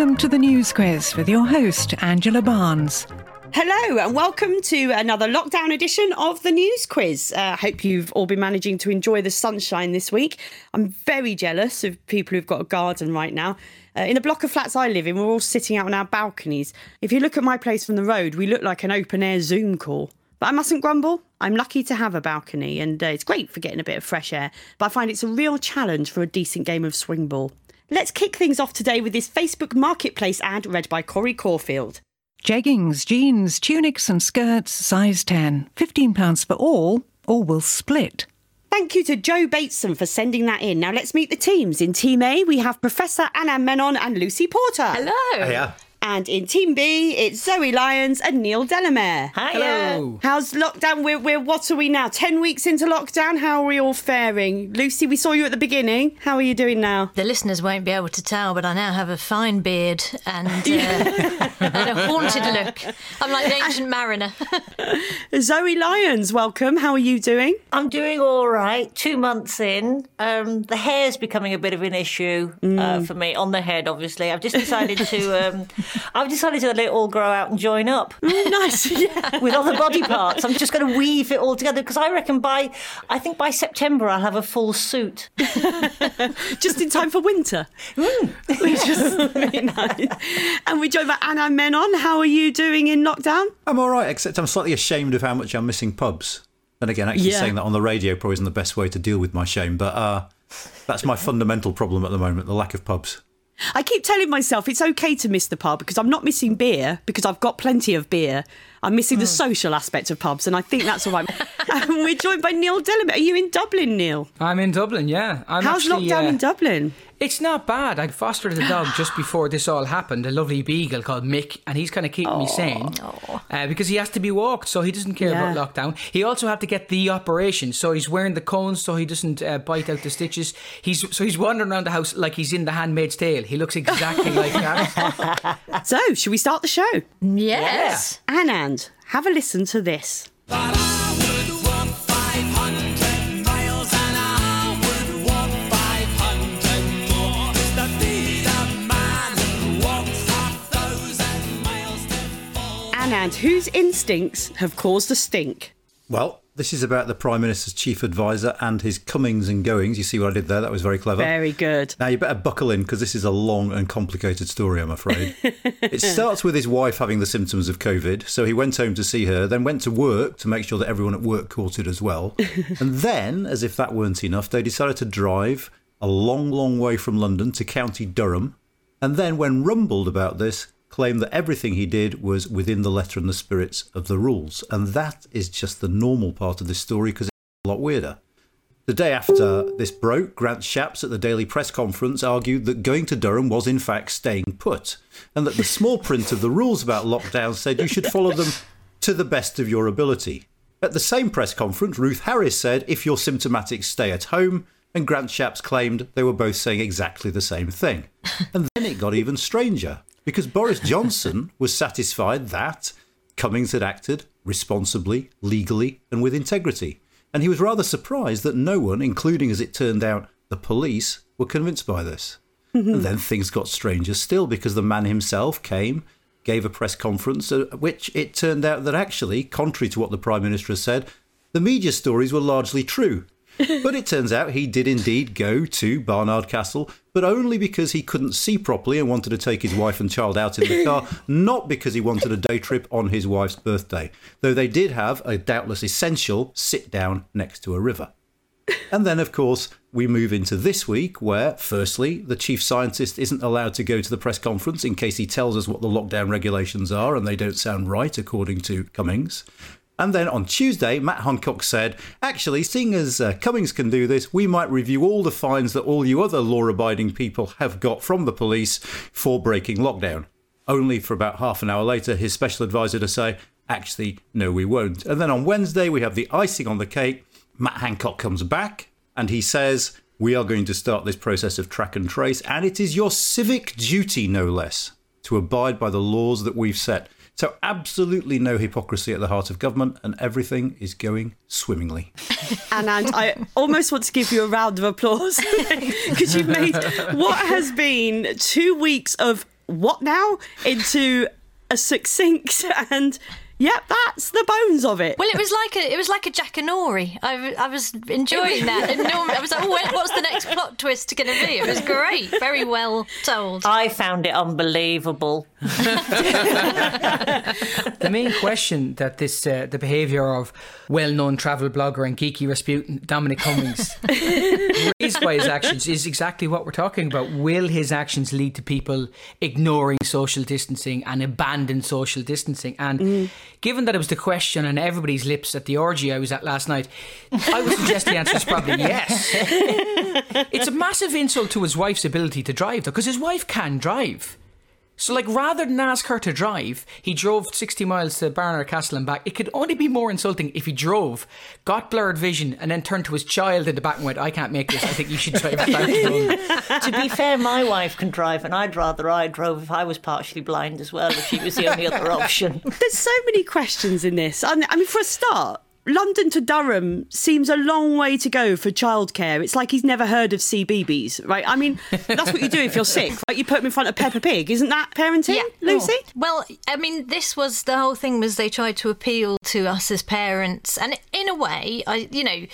Welcome to the News Quiz with your host, Angela Barnes. Hello, and welcome to another lockdown edition of the News Quiz. I uh, hope you've all been managing to enjoy the sunshine this week. I'm very jealous of people who've got a garden right now. Uh, in the block of flats I live in, we're all sitting out on our balconies. If you look at my place from the road, we look like an open air Zoom call. But I mustn't grumble. I'm lucky to have a balcony, and uh, it's great for getting a bit of fresh air. But I find it's a real challenge for a decent game of swing ball. Let's kick things off today with this Facebook Marketplace ad read by Corrie Corfield. Jeggings, jeans, tunics, and skirts, size 10. £15 for all, or we'll split. Thank you to Joe Bateson for sending that in. Now let's meet the teams. In Team A, we have Professor Anand Menon and Lucy Porter. Hello. Yeah. And in Team B, it's Zoe Lyons and Neil Delamere. Hi. Hello. How's lockdown? We're, we're what are we now? Ten weeks into lockdown. How are we all faring? Lucy, we saw you at the beginning. How are you doing now? The listeners won't be able to tell, but I now have a fine beard and, uh, and a haunted look. I'm like the ancient mariner. Zoe Lyons, welcome. How are you doing? I'm doing all right. Two months in, um, the hair's becoming a bit of an issue uh, for me on the head. Obviously, I've just decided to. Um, I've decided to let it all grow out and join up nice. Yeah. with other body parts. I'm just going to weave it all together because I reckon by, I think by September I'll have a full suit. Just in time for winter. Which is very nice. And we're joined by Anand Menon. How are you doing in lockdown? I'm all right, except I'm slightly ashamed of how much I'm missing pubs. And again, actually Yeah. saying that on the radio probably isn't the best way to deal with my shame, but uh, that's my fundamental problem at the moment the lack of pubs. I keep telling myself it's okay to miss the pub because I'm not missing beer because I've got plenty of beer. I'm missing the social aspect of pubs, and I think that's all right. and we're joined by Neil Delamere. Are you in Dublin, Neil? I'm in Dublin, yeah. I'm How's actually, lockdown uh, in Dublin? It's not bad. I fostered a dog just before this all happened, a lovely beagle called Mick, and he's kind of keeping me sane uh, because he has to be walked, so he doesn't care Yeah. about lockdown. He also had to get the operation, so he's wearing the cones so he doesn't uh, bite out the stitches. He's so he's wandering around the house like he's in The Handmaid's Tale. He looks exactly like that. So, should we start the show? Yes. Anand, have a listen to this. Anand, whose instincts have caused a stink? Well, this is about the Prime Minister's chief advisor and his comings and goings. You see what I did there? That was very clever. Very good. Now you better buckle in because this is a long and complicated story, I'm afraid. it starts with his wife having the symptoms of COVID, so he went home to see her, then went to work to make sure that everyone at work caught it as well. and then, as if that weren't enough, they decided to drive a long, long way from London to County Durham. And then, when rumbled about this, claimed that everything he did was within the letter and the spirits of the rules. And that is just the normal part of this story because it's a lot weirder. The day after this broke, Grant Shapps at the Daily Press Conference argued that going to Durham was in fact staying put, and that the small print of the rules about lockdown said you should follow them to the best of your ability. At the same press conference, Ruth Harris said if you're symptomatic, stay at home, and Grant Shapps claimed they were both saying exactly the same thing. And it got even stranger, because Boris Johnson was satisfied that Cummings had acted responsibly, legally, and with integrity. And he was rather surprised that no one, including as it turned out, the police, were convinced by this. Mm-hmm. and then things got stranger still because the man himself came, gave a press conference, at which it turned out that actually, contrary to what the Prime Minister has said, the media stories were largely true. But it turns out he did indeed go to Barnard Castle, but only because he couldn't see properly and wanted to take his wife and child out in the car, not because he wanted a day trip on his wife's birthday, though they did have a doubtless essential sit down next to a river. And then, of course, we move into this week where, firstly, the chief scientist isn't allowed to go to the press conference in case he tells us what the lockdown regulations are and they don't sound right, according to Cummings. And then on Tuesday, Matt Hancock said, actually, seeing as uh, Cummings can do this, we might review all the fines that all you other law abiding people have got from the police for breaking lockdown. Only for about half an hour later, his special advisor to say, actually, no, we won't. And then on Wednesday, we have the icing on the cake. Matt Hancock comes back and he says, We are going to start this process of track and trace, and it is your civic duty, no less, to abide by the laws that we've set. So, absolutely no hypocrisy at the heart of government, and everything is going swimmingly. Anand, I almost want to give you a round of applause because you've made what has been two weeks of what now into a succinct and Yep, that's the bones of it. Well, it was like a it was like a Jackanory. I, I was enjoying that. And normally, I was like, oh, what's the next plot twist going to be? It was great, very well told. I found it unbelievable. the main question that this uh, the behaviour of well-known travel blogger and geeky Rasputin Dominic Cummings raised by his actions is exactly what we're talking about. Will his actions lead to people ignoring social distancing and abandon social distancing? And mm given that it was the question on everybody's lips at the orgy I was at last night, I would suggest the answer is probably yes. it's a massive insult to his wife's ability to drive, though, because his wife can drive. So, like, rather than ask her to drive, he drove 60 miles to Barnard Castle and back. It could only be more insulting if he drove, got blurred vision, and then turned to his child in the back and went, I can't make this. I think you should drive it To be fair, my wife can drive, and I'd rather I drove if I was partially blind as well, if she was the only other option. There's so many questions in this. I mean, for a start, London to Durham seems a long way to go for childcare. It's like he's never heard of CBeebies, right? I mean, that's what you do if you're sick, right? You put him in front of Peppa Pig. Isn't that parenting, yeah. Lucy? Oh. Well, I mean, this was the whole thing was they tried to appeal to us as parents, and in a way, I, you know.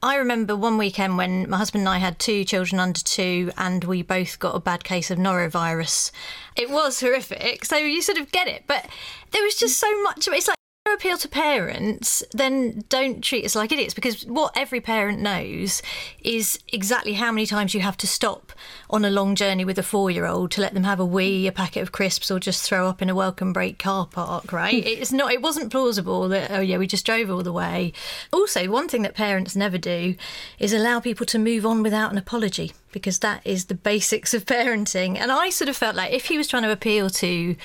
I remember one weekend when my husband and I had two children under two, and we both got a bad case of norovirus. It was horrific, so you sort of get it, but there was just so much of it. It's like appeal to parents, then don't treat us like idiots because what every parent knows is exactly how many times you have to stop on a long journey with a four year old to let them have a wee, a packet of crisps, or just throw up in a welcome break car park, right? Hmm. it's not, it wasn't plausible that, oh yeah, we just drove all the way. Also, one thing that parents never do is allow people to move on without an apology because that is the basics of parenting. And I sort of felt like if he was trying to appeal to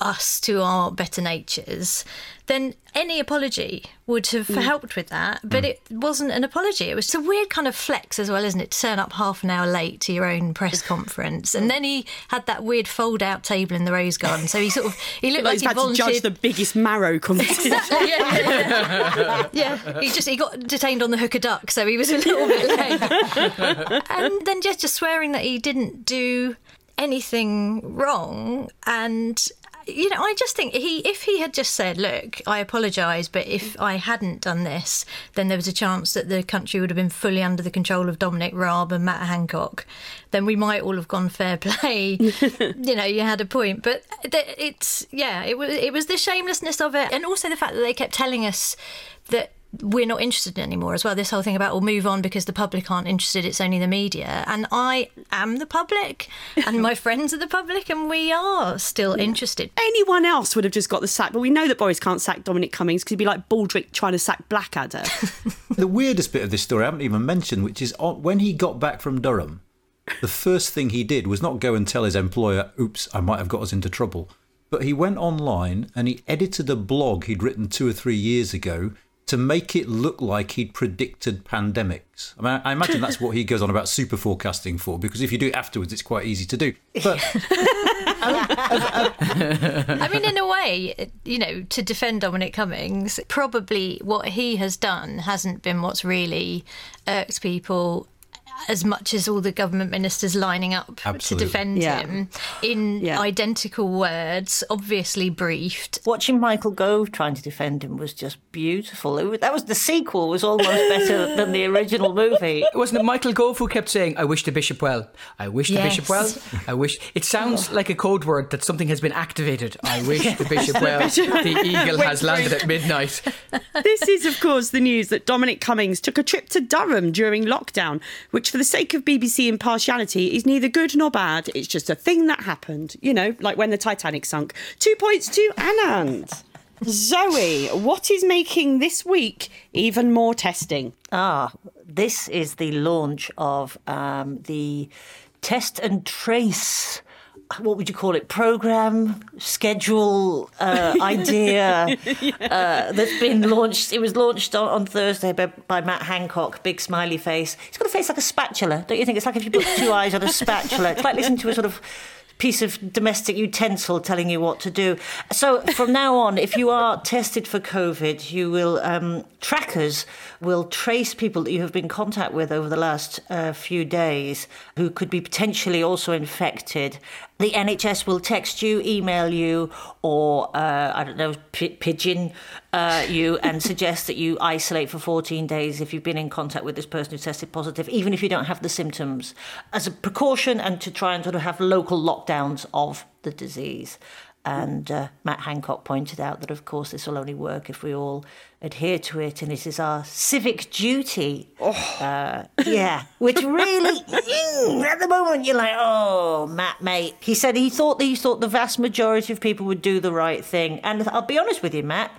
us to our better natures, then any apology would have mm. helped with that. But mm. it wasn't an apology. It was a weird kind of flex as well, isn't it? To turn up half an hour late to your own press conference. And then he had that weird fold out table in the Rose Garden. So he sort of he looked like, like he volunteered. to judge the biggest marrow competition. exactly, yeah, yeah, yeah. He just he got detained on the hook of duck, so he was a little bit late. and then just just swearing that he didn't do anything wrong and you know, I just think he, if he had just said, "Look, I apologise, but if I hadn't done this, then there was a chance that the country would have been fully under the control of Dominic Raab and Matt Hancock," then we might all have gone fair play. you know, you had a point, but it's yeah, it was it was the shamelessness of it, and also the fact that they kept telling us that we're not interested in anymore as well. This whole thing about we'll move on because the public aren't interested, it's only the media. And I am the public, and my friends are the public, and we are still yeah. interested. Anyone else would have just got the sack, but we know that Boris can't sack Dominic Cummings because he'd be like Baldrick trying to sack Blackadder. the weirdest bit of this story I haven't even mentioned, which is when he got back from Durham, the first thing he did was not go and tell his employer, oops, I might have got us into trouble. But he went online and he edited a blog he'd written two or three years ago to make it look like he'd predicted pandemics. I mean, I imagine that's what he goes on about super forecasting for, because if you do it afterwards, it's quite easy to do. But. I mean, in a way, you know, to defend Dominic Cummings, probably what he has done hasn't been what's really irked people as much as all the government ministers lining up Absolutely. to defend yeah. him in yeah. identical words, obviously briefed. Watching Michael Gove trying to defend him was just beautiful. Was, that was the sequel was almost better than the original movie. It Wasn't it Michael Gove who kept saying, "I wish the bishop well. I wish the yes. bishop well. I wish." It sounds like a code word that something has been activated. I wish the bishop well. the eagle has landed at midnight. This is, of course, the news that Dominic Cummings took a trip to Durham during lockdown, which for the sake of BBC impartiality, is neither good nor bad. It's just a thing that happened, you know, like when the Titanic sunk. Two points to Anand. Zoe, what is making this week even more testing? Ah, this is the launch of um, the test and trace what would you call it program schedule uh, idea yeah. uh, that's been launched it was launched on, on thursday by, by, matt hancock big smiley face he's got a face like a spatula don't you think it's like if you put two eyes on a spatula it's like listening to a sort of piece of domestic utensil telling you what to do. So from now on, if you are tested for COVID, you will um, trackers will trace people that you have been in contact with over the last uh, few days who could be potentially also infected the NHS will text you, email you, or uh, I don't know, p- pigeon uh, you and suggest that you isolate for 14 days if you've been in contact with this person who tested positive, even if you don't have the symptoms, as a precaution and to try and sort of have local lockdowns of the disease. And uh, Matt Hancock pointed out that, of course, this will only work if we all adhere to it, and it is our civic duty. Uh, yeah, which really, at the moment, you're like, oh, Matt, mate. He said he thought that he thought the vast majority of people would do the right thing, and I'll be honest with you, Matt.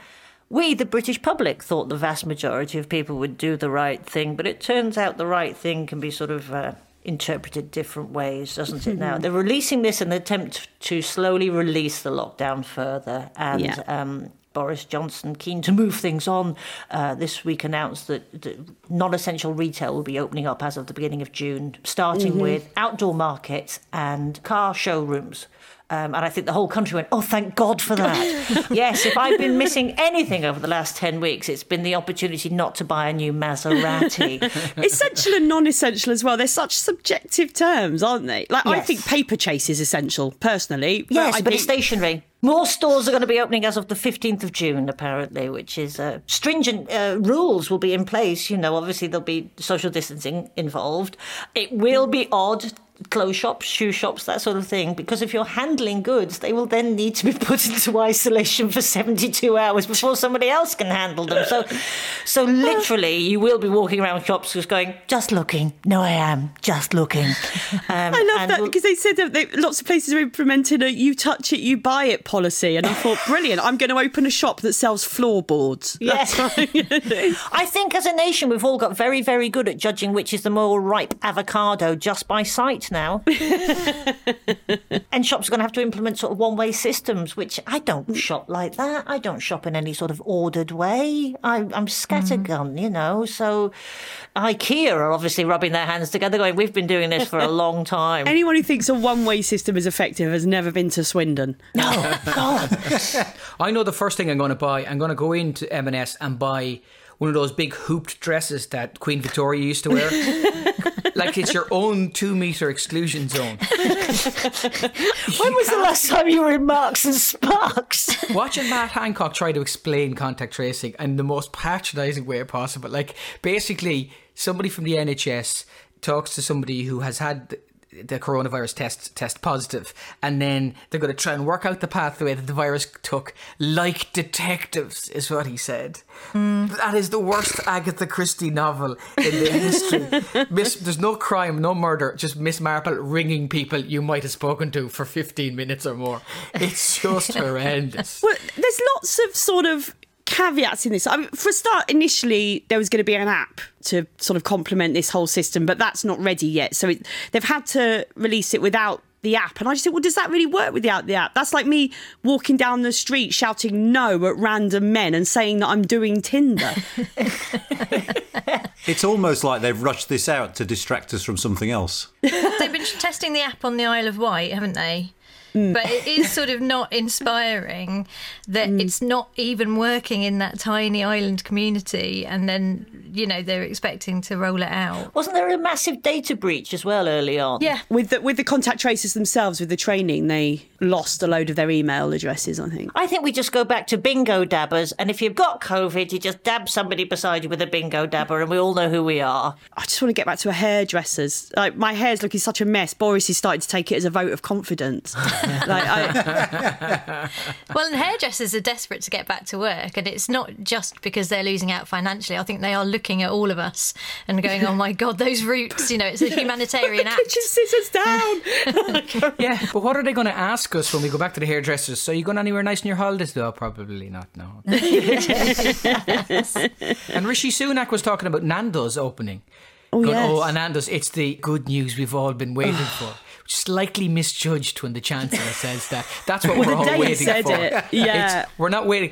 We, the British public, thought the vast majority of people would do the right thing, but it turns out the right thing can be sort of. Uh, interpreted different ways, doesn't it? Now they're releasing this in an attempt to slowly release the lockdown further, and Yeah. um, Boris Johnson, keen to move things on, uh, this week announced that, that non-essential retail will be opening up as of the beginning of June, starting with outdoor markets and car showrooms. Um, and I think the whole country went, oh, thank God for that. yes, if I've been missing anything over the last 10 weeks, it's been the opportunity not to buy a new Maserati. essential and non-essential as well. They're such subjective terms, aren't they? Like I think Paperchase is essential personally. Yes, I but it's think- stationery. More stores are going to be opening as of the 15th of June, apparently, which is uh, stringent uh, rules will be in place. You know, obviously there'll be social distancing involved. It will be odd. Clothes shops, shoe shops, that sort of thing. Because if you're handling goods, they will then need to be put into isolation for 72 hours before somebody else can handle them. So, so literally, you will be walking around shops just going, "Just looking." No, I am just looking. Um, I love that because they said that they, lots of places are implementing a "you touch it, you buy it" policy, and I thought, brilliant! I'm going to open a shop that sells floorboards. Yes. I think as a nation, we've all got very, very good at judging which is the more ripe avocado just by sight now. and shops are going to have to implement sort of one way systems, which I don't shop like that. I don't shop in any sort of ordered way. I, I'm scattergun, mm. you know. So IKEA are obviously rubbing their hands together, going, We've been doing this for a long time. Anyone who thinks a one-way system is effective has never been to Swindon. no, God. I know the first thing I'm going to buy. I'm going to go into M&S and buy one of those big hooped dresses that Queen Victoria used to wear. like it's your own two meter exclusion zone. When was the last time you were in Marks and Sparks? Watching Matt Hancock try to explain contact tracing in the most patronising way possible. Like basically, somebody from the NHS talks to somebody who has had the, coronavirus test test positive, and then they're going to try and work out the pathway that the virus took, like detectives, is what he said. Hmm. That is the worst Agatha Christie novel in the history. Miss, there's no crime, no murder, just Miss Marple ringing people you might have spoken to for 15 minutes or more. It's just horrendous. Well, there's lots of sort of caveats in this. I mean, for a start, initially there was going to be an app to sort of complement this whole system, but that's not ready yet. So it, they've had to release it without the app. And I just think, well, does that really work without the app? That's like me walking down the street shouting no at random men and saying that I'm doing Tinder. It's almost like they've rushed this out to distract us from something else. They've been testing the app on the Isle of Wight, haven't they? Mm. But it is sort of not inspiring that mm. it's not even working in that tiny island community, and then you know they're expecting to roll it out. Wasn't there a massive data breach as well early on? Yeah, with the with the contact tracers themselves, with the training, they lost a load of their email addresses. I think. I think we just go back to bingo dabbers, and if you've got COVID, you just dab somebody beside you with a bingo dabber, and we all know who we are. I just want to get back to a hairdresser's. Like my hair's looking such a mess. Boris is starting to take it as a vote of confidence. like I, Well, and hairdressers are desperate to get back to work, and it's not just because they're losing out financially. I think they are looking at all of us and going, "Oh my God, those roots!" You know, it's a humanitarian act. kitchen scissors down. Oh yeah, but what are they going to ask us when we go back to the hairdressers? So you going anywhere nice in your holidays? No, probably not. No. and Rishi Sunak was talking about Nando's opening. Oh, oh yes. oh, and Nando's, it's the good news we've all been waiting for. Slightly misjudged when the Chancellor says that. That's what we're all waiting for. it, yeah. It's- we're not waiting.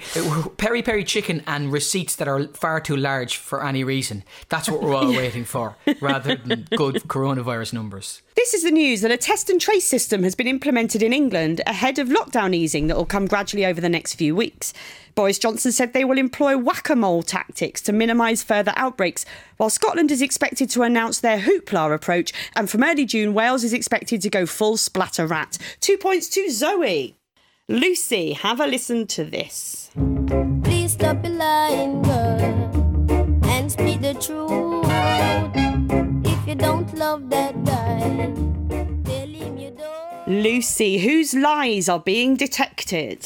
Peri peri chicken and receipts that are far too large for any reason. That's what we're all waiting for, rather than good coronavirus numbers. This is the news that a test and trace system has been implemented in England ahead of lockdown easing that will come gradually over the next few weeks. Boris Johnson said they will employ whack a mole tactics to minimise further outbreaks, while Scotland is expected to announce their hoopla approach, and from early June, Wales is expected to go full splatter rat. Two points to Zoe. Lucy, have a listen to this. Please stop lying, girl, and speak the truth. If you don't love that guy, tell him you don't. Lucy, whose lies are being detected?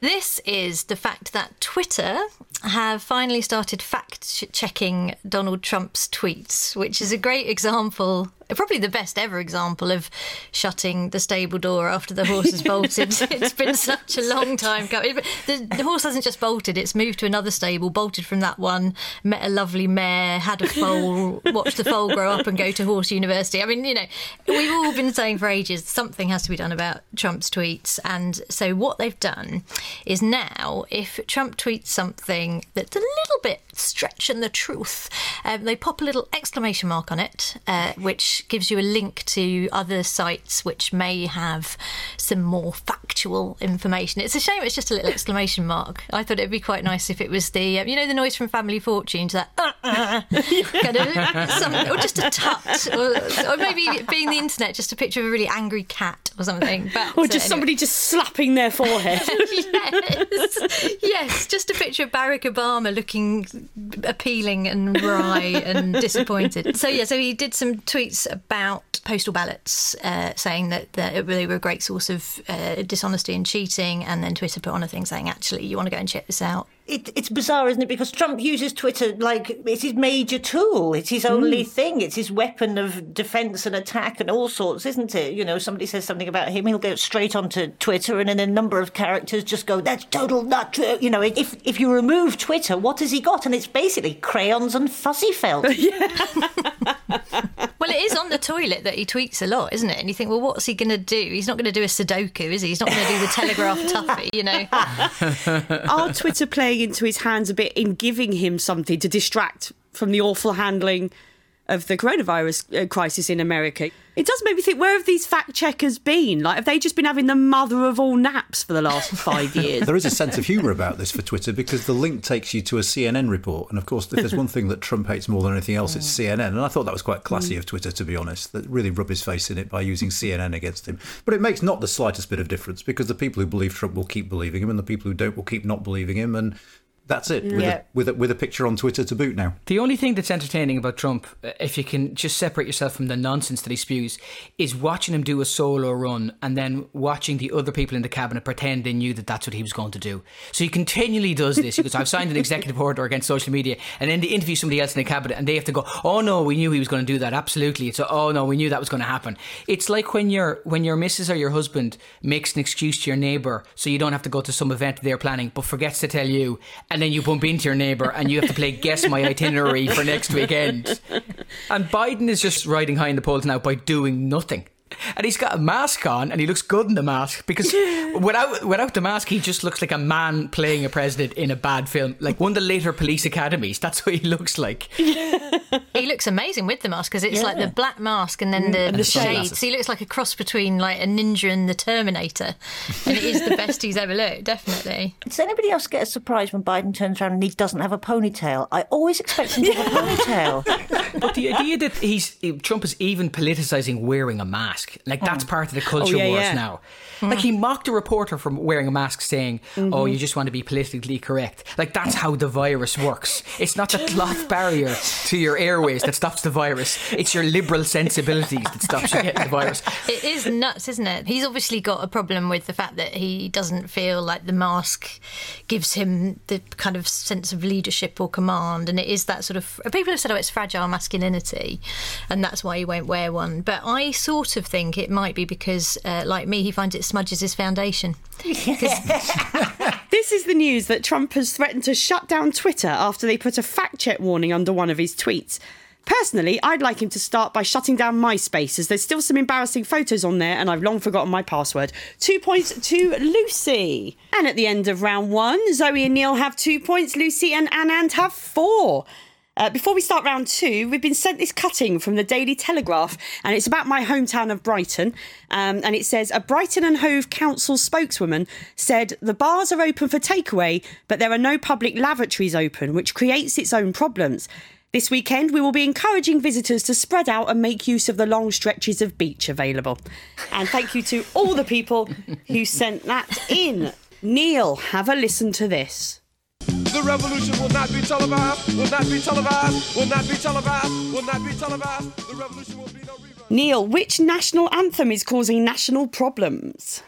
This is the fact that Twitter have finally started fact checking Donald Trump's tweets, which is a great example, probably the best ever example of shutting the stable door after the horse has bolted. it's been such a long time coming. The, the, horse hasn't just bolted, it's moved to another stable, bolted from that one, met a lovely mare, had a foal, watched the foal grow up and go to horse university. I mean, you know, we've all been saying for ages something has to be done about Trump's tweets. And so what they've done is now, if Trump tweets something, that's a little bit stretching the truth. Um, they pop a little exclamation mark on it, uh, which gives you a link to other sites which may have some more factual information. It's a shame it's just a little exclamation mark. I thought it'd be quite nice if it was the, um, you know, the noise from Family Fortunes, that uh, uh, kind of, some, or just a tut, or, or, maybe being the internet, just a picture of a really angry cat or something. But, or just uh, anyway. somebody just slapping their forehead. yes, yes, just a picture of Barack Obama looking appealing and wry and disappointed. So yeah, so he did some tweets about postal ballots, uh, saying that, that, they were a great source of uh, dishonesty and cheating, and then Twitter put on a thing saying, actually, you want to go and check this out. It, it's bizarre, isn't it? Because Trump uses Twitter like it's his major tool. It's his only mm. thing. It's his weapon of defense and attack and all sorts, isn't it? You know, somebody says something about him, he'll go straight onto Twitter, and then a number of characters just go, "That's total not true." You know, if if you remove Twitter, what has he got? And it's basically crayons and fuzzy felt. well, it is on the toilet that he tweets a lot, isn't it? And you think, well, what's he going to do? He's not going to do a Sudoku, is he? He's not going to do the Telegraph Toughie, you know. Our Twitter playing into his hands a bit in giving him something to distract from the awful handling of the coronavirus uh, crisis in America. It does make me think where have these fact checkers been? Like, have they just been having the mother of all naps for the last five years? there is a sense of humour about this for Twitter because the link takes you to a CNN report. And of course, if there's one thing that Trump hates more than anything else, it's CNN. And I thought that was quite classy of Twitter, to be honest, that really rub his face in it by using CNN against him. But it makes not the slightest bit of difference because the people who believe Trump will keep believing him and the people who don't will keep not believing him. And that's it. With, yeah. a, with, a, with a picture on Twitter to boot now. The only thing that's entertaining about Trump, uh, if you can just separate yourself from the nonsense that he spews, is watching him do a solo run and then watching the other people in the cabinet pretend they knew that that's what he was going to do. So he continually does this. He goes, I've signed an executive order against social media. And then they interview somebody else in the cabinet and they have to go, oh no, we knew he was going to do that. Absolutely. It's, oh no, we knew that was going to happen. It's like when, your when your missus or your husband makes an excuse to your neighbour so you don't have to go to some event they're planning but forgets to tell you and then you bump into your your neighbour and you have to play guess my itinerary for next weekend. And Biden is just riding high in the polls now by doing nothing and he's got a mask on and he looks good in the mask because without without the mask he just looks like a man playing a president in a bad film. Like one of the later police academies that's what he looks like. He looks amazing with the mask because it's yeah. like the black mask and then mm. the, and the shades. He looks like a cross between like a ninja and the terminator. And it is the best he's ever looked definitely. Does anybody else get a surprise when Biden turns around and he doesn't have a ponytail? I always expect him to have a ponytail. But the idea that he's Trump is even politicizing wearing a mask mask. Like that's oh. part of the culture oh, yeah, wars yeah. now. Mm. Like he mocked a reporter for wearing a mask, saying, mm-hmm. "Oh, you just want to be politically correct." Like that's how the virus works. It's not the cloth barrier to your airways that stops the virus. It's your liberal sensibilities that stops you getting the virus. It is nuts, isn't it? He's obviously got a problem with the fact that he doesn't feel like the mask gives him the kind of sense of leadership or command, and it is that sort of. People have said, "Oh, it's fragile masculinity," and that's why he won't wear one. But I sort of think it might be because, uh, like me, he finds it smudges his foundation. this is the news that Trump has threatened to shut down Twitter after they put a fact check warning under one of his tweets. Personally, I'd like him to start by shutting down MySpace, as there's still some embarrassing photos on there and I've long forgotten my password. Two points to Lucy. And at the end of round one, Zoe and Neil have two points, Lucy and Anand have four. Uh, before we start round two, we've been sent this cutting from the Daily Telegraph, and it's about my hometown of Brighton. Um, and it says a Brighton and Hove Council spokeswoman said the bars are open for takeaway, but there are no public lavatories open, which creates its own problems. This weekend, we will be encouraging visitors to spread out and make use of the long stretches of beach available. And thank you to all the people who sent that in. Neil, have a listen to this. The revolution will not be televised, will not be televised, will not be televised, will not be televised. The revolution will be no rerun. Neil, which national anthem is causing national problems?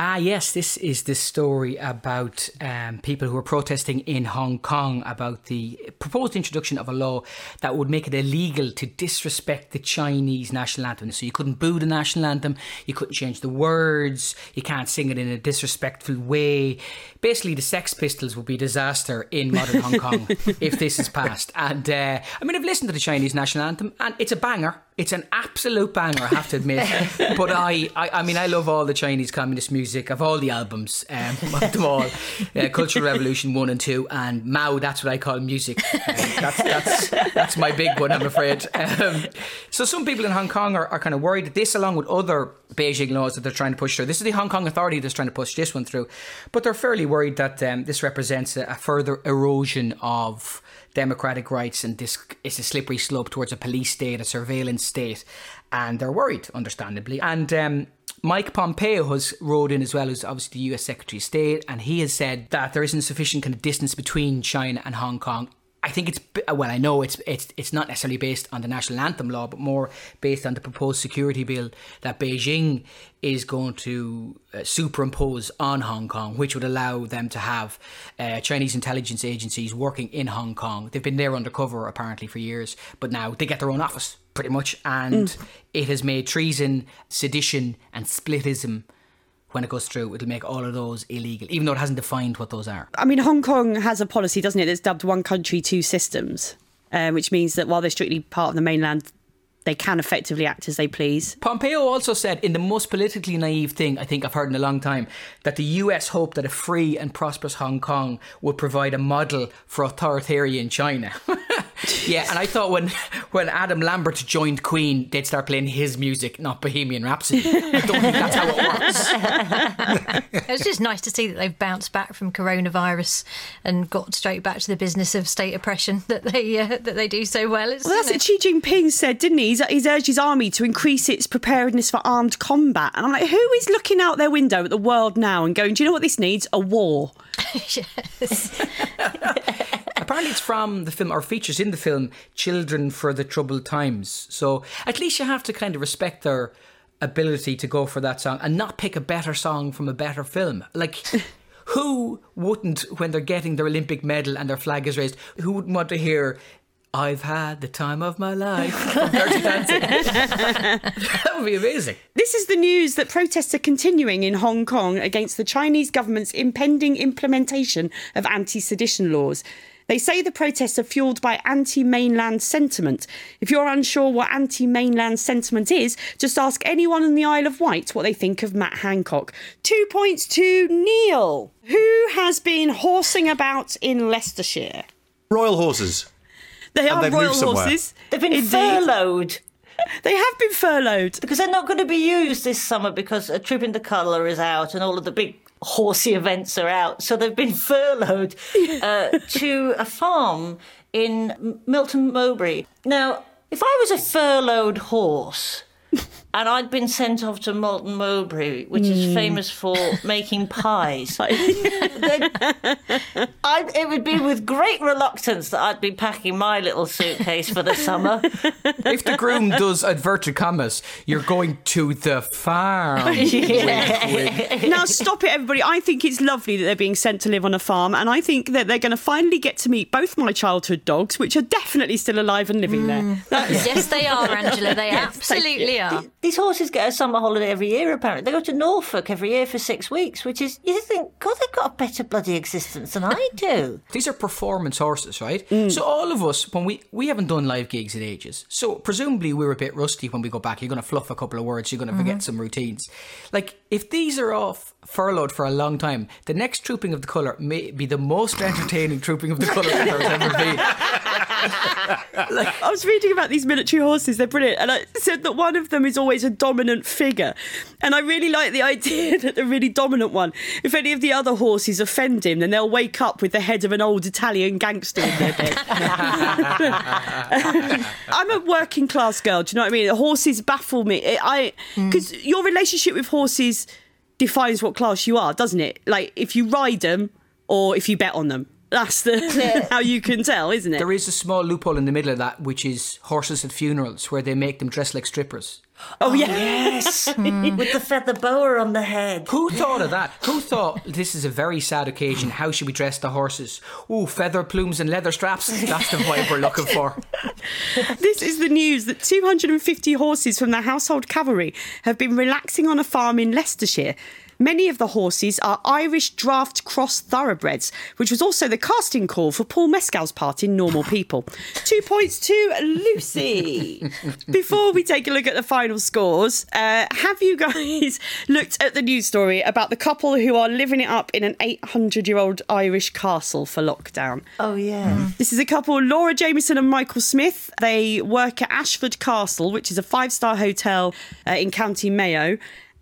Ah, yes, this is the story about um, people who are protesting in Hong Kong about the proposed introduction of a law that would make it illegal to disrespect the Chinese national anthem. So you couldn't boo the national anthem, you couldn't change the words, you can't sing it in a disrespectful way. Basically, the Sex Pistols would be a disaster in modern Hong Kong if this is passed. And uh, I mean, I've listened to the Chinese national anthem, and it's a banger. It's an absolute banger, I have to admit. but I, I, I mean, I love all the Chinese communist music of all the albums, um, of them all. Uh, Cultural Revolution one and two, and Mao. That's what I call music. Um, that's that's that's my big one, I'm afraid. Um, so some people in Hong Kong are, are kind of worried that this, along with other Beijing laws that they're trying to push through, this is the Hong Kong Authority that's trying to push this one through, but they're fairly worried that um, this represents a, a further erosion of democratic rights and this is a slippery slope towards a police state, a surveillance state, and they're worried, understandably. And um, Mike Pompeo has wrote in as well as obviously the US Secretary of State, and he has said that there isn't sufficient kind of distance between China and Hong Kong. I think it's well. I know it's it's it's not necessarily based on the national anthem law, but more based on the proposed security bill that Beijing is going to uh, superimpose on Hong Kong, which would allow them to have uh, Chinese intelligence agencies working in Hong Kong. They've been there undercover apparently for years, but now they get their own office pretty much, and it has made treason, sedition, and splitism. When it goes through, it'll make all of those illegal, even though it hasn't defined what those are. I mean, Hong Kong has a policy, doesn't it, that's dubbed one country, two systems, um, which means that while they're strictly part of the mainland, they can effectively act as they please. Pompeo also said, in the most politically naive thing I think I've heard in a long time, that the US hoped that a free and prosperous Hong Kong would provide a model for authoritarian China. yeah, and I thought when when Adam Lambert joined Queen, they'd start playing his music, not Bohemian Rhapsody. I don't think that's how it works. It's just nice to see that they've bounced back from coronavirus and got straight back to the business of state oppression that they uh, that they do so well. It's, Well, that's you know, what Xi Jinping said, didn't he? He's, he's urged his army to increase its preparedness for armed combat. And I'm like, who is looking out their window at the world now and going, do you know what this needs? A war. yes. Apparently, it's from the film or features in the film "Children for the Troubled Times." So at least you have to kind of respect their ability to go for that song and not pick a better song from a better film. Like. Who wouldn't, when they're getting their Olympic medal and their flag is raised, who wouldn't want to hear I've had the time of my life from Dirty Dancing? that would be amazing. This is the news that protests are continuing in Hong Kong against the Chinese government's impending implementation of anti sedition laws. They say the protests are fueled by anti mainland sentiment. If you're unsure what anti mainland sentiment is, just ask anyone in the Isle of Wight what they think of Matt Hancock. Two points to Neil, who has been horsing about in Leicestershire. Royal horses. They are they've royal somewhere. horses. They've been Indeed. furloughed They have been furloughed. because they're not going to be used this summer because a trip in the colour is out and all of the big horsey events are out. So they've been furloughed uh, to a farm in Melton Mowbray. Now, if I was a furloughed horse. And I'd been sent off to Melton Mowbray, which is hmm. famous for making pies. then I, it would be with great reluctance that I'd be packing my little suitcase for the summer. If the groom does inverted commas, you're going to the farm. Wink, wink. now stop it everybody i think it's lovely that they're being sent to live on a farm and i think that they're going to finally get to meet both my childhood dogs which are definitely still alive and living there mm. That's- yes, they are, Angela. They absolutely are. These horses get a summer holiday every year, apparently. They go to Norfolk every year for six weeks, which is, you think, God, they've got a better bloody existence than I do. These are performance horses, right? Mm. So all of us, when we we haven't done live gigs in ages, so presumably we're a bit rusty when we go back. You're going to fluff a couple of words. You're going to forget mm-hmm. some routines. Like if these are off furloughed for a long time, the next trooping of the colour may be the most entertaining trooping of the colour ever been. I was reading about these military horses, they're brilliant. And I said that one of them is always a dominant figure. And I really like the idea that the really dominant one, if any of the other horses offend him, then they'll wake up with the head of an old Italian gangster in their bed. I'm a working class girl, do you know what I mean? The horses baffle me. I Because your relationship with horses defines what class you are, doesn't it? Like if you ride them or if you bet on them. That's the how you can tell, isn't it? There is a small loophole in the middle of that, which is horses at funerals, where they make them dress like strippers. Oh yeah. Yes, hmm. with the feather boa on the head. Who thought of that? Who thought this is a very sad occasion? How should we dress the horses? Ooh, feather plumes and leather straps. That's the vibe we're looking for. This is the news that 250 horses from the household cavalry have been relaxing on a farm in Leicestershire. Many of the horses are Irish Draught cross thoroughbreds, which was also the casting call for Paul Mescal's part in Normal People. Two points to Lucy. Before we take a look at the final scores, uh, have you guys looked at the news story about the couple who are living it up in an 800 year old Irish castle for lockdown? Oh yeah. This is a couple, Laura Jameson and Michael Smith. They work at Ashford Castle, which is a five star hotel uh, in County Mayo.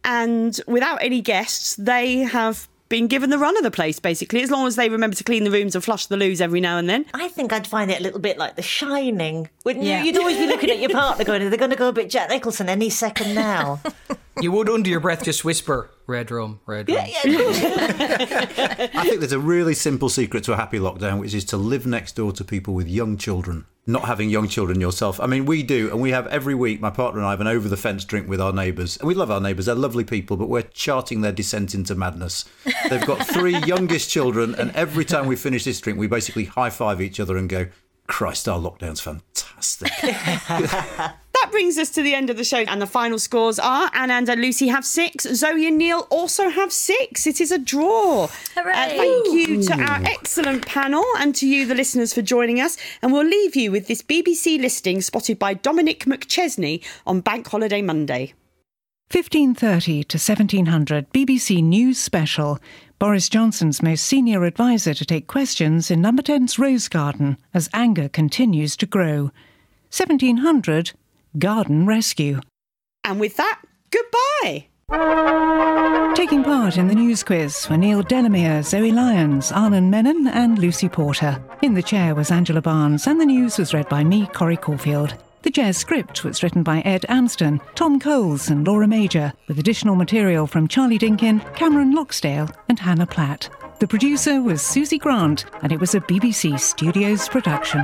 And without any guests, they have been given the run of the place, basically, as long as they remember to clean the rooms and flush the loos every now and then. I think I'd find it a little bit like The Shining. Wouldn't Yeah. you? You'd always be looking at your partner going, are they going to go a bit Jack Nicholson any second now? You would, under your breath, just whisper, red room, red rum. I think there's a really simple secret to a happy lockdown, which is to live next door to people with young children. Not having young children yourself. I mean, we do, and we have every week. My partner and I have an over the fence drink with our neighbours, and we love our neighbours. They're lovely people, but we're charting their descent into madness. They've got three youngest children, and every time we finish this drink, we basically high five each other and go, "Christ, our lockdown's fantastic." That brings us to the end of the show, and the final scores are Anand and Lucy have six, Zoe and Neil also have six. It is a draw. Hooray. Uh, thank you to our excellent panel and to you, the listeners, for joining us. And we'll leave you with this BBC listing spotted by Dominic McChesney on Bank Holiday Monday. 1530 to 1700 BBC News Special. Boris Johnson's most senior advisor to take questions in Number 10's Rose Garden as anger continues to grow. 1700 Garden Rescue. And with that, goodbye. Taking part in the news quiz were Neil Delamere, Zoe Lyons, Anand Menon, and Lucy Porter. In the chair was Angela Barnes, and the news was read by me, Corrie Corfield. The chair's script was written by Ed Amsden, Tom Coles, and Laura Major, with additional material from Charlie Dinkin, Cameron Loxdale, and Hannah Platt. The producer was Susie Grant, and it was a BBC Studios production.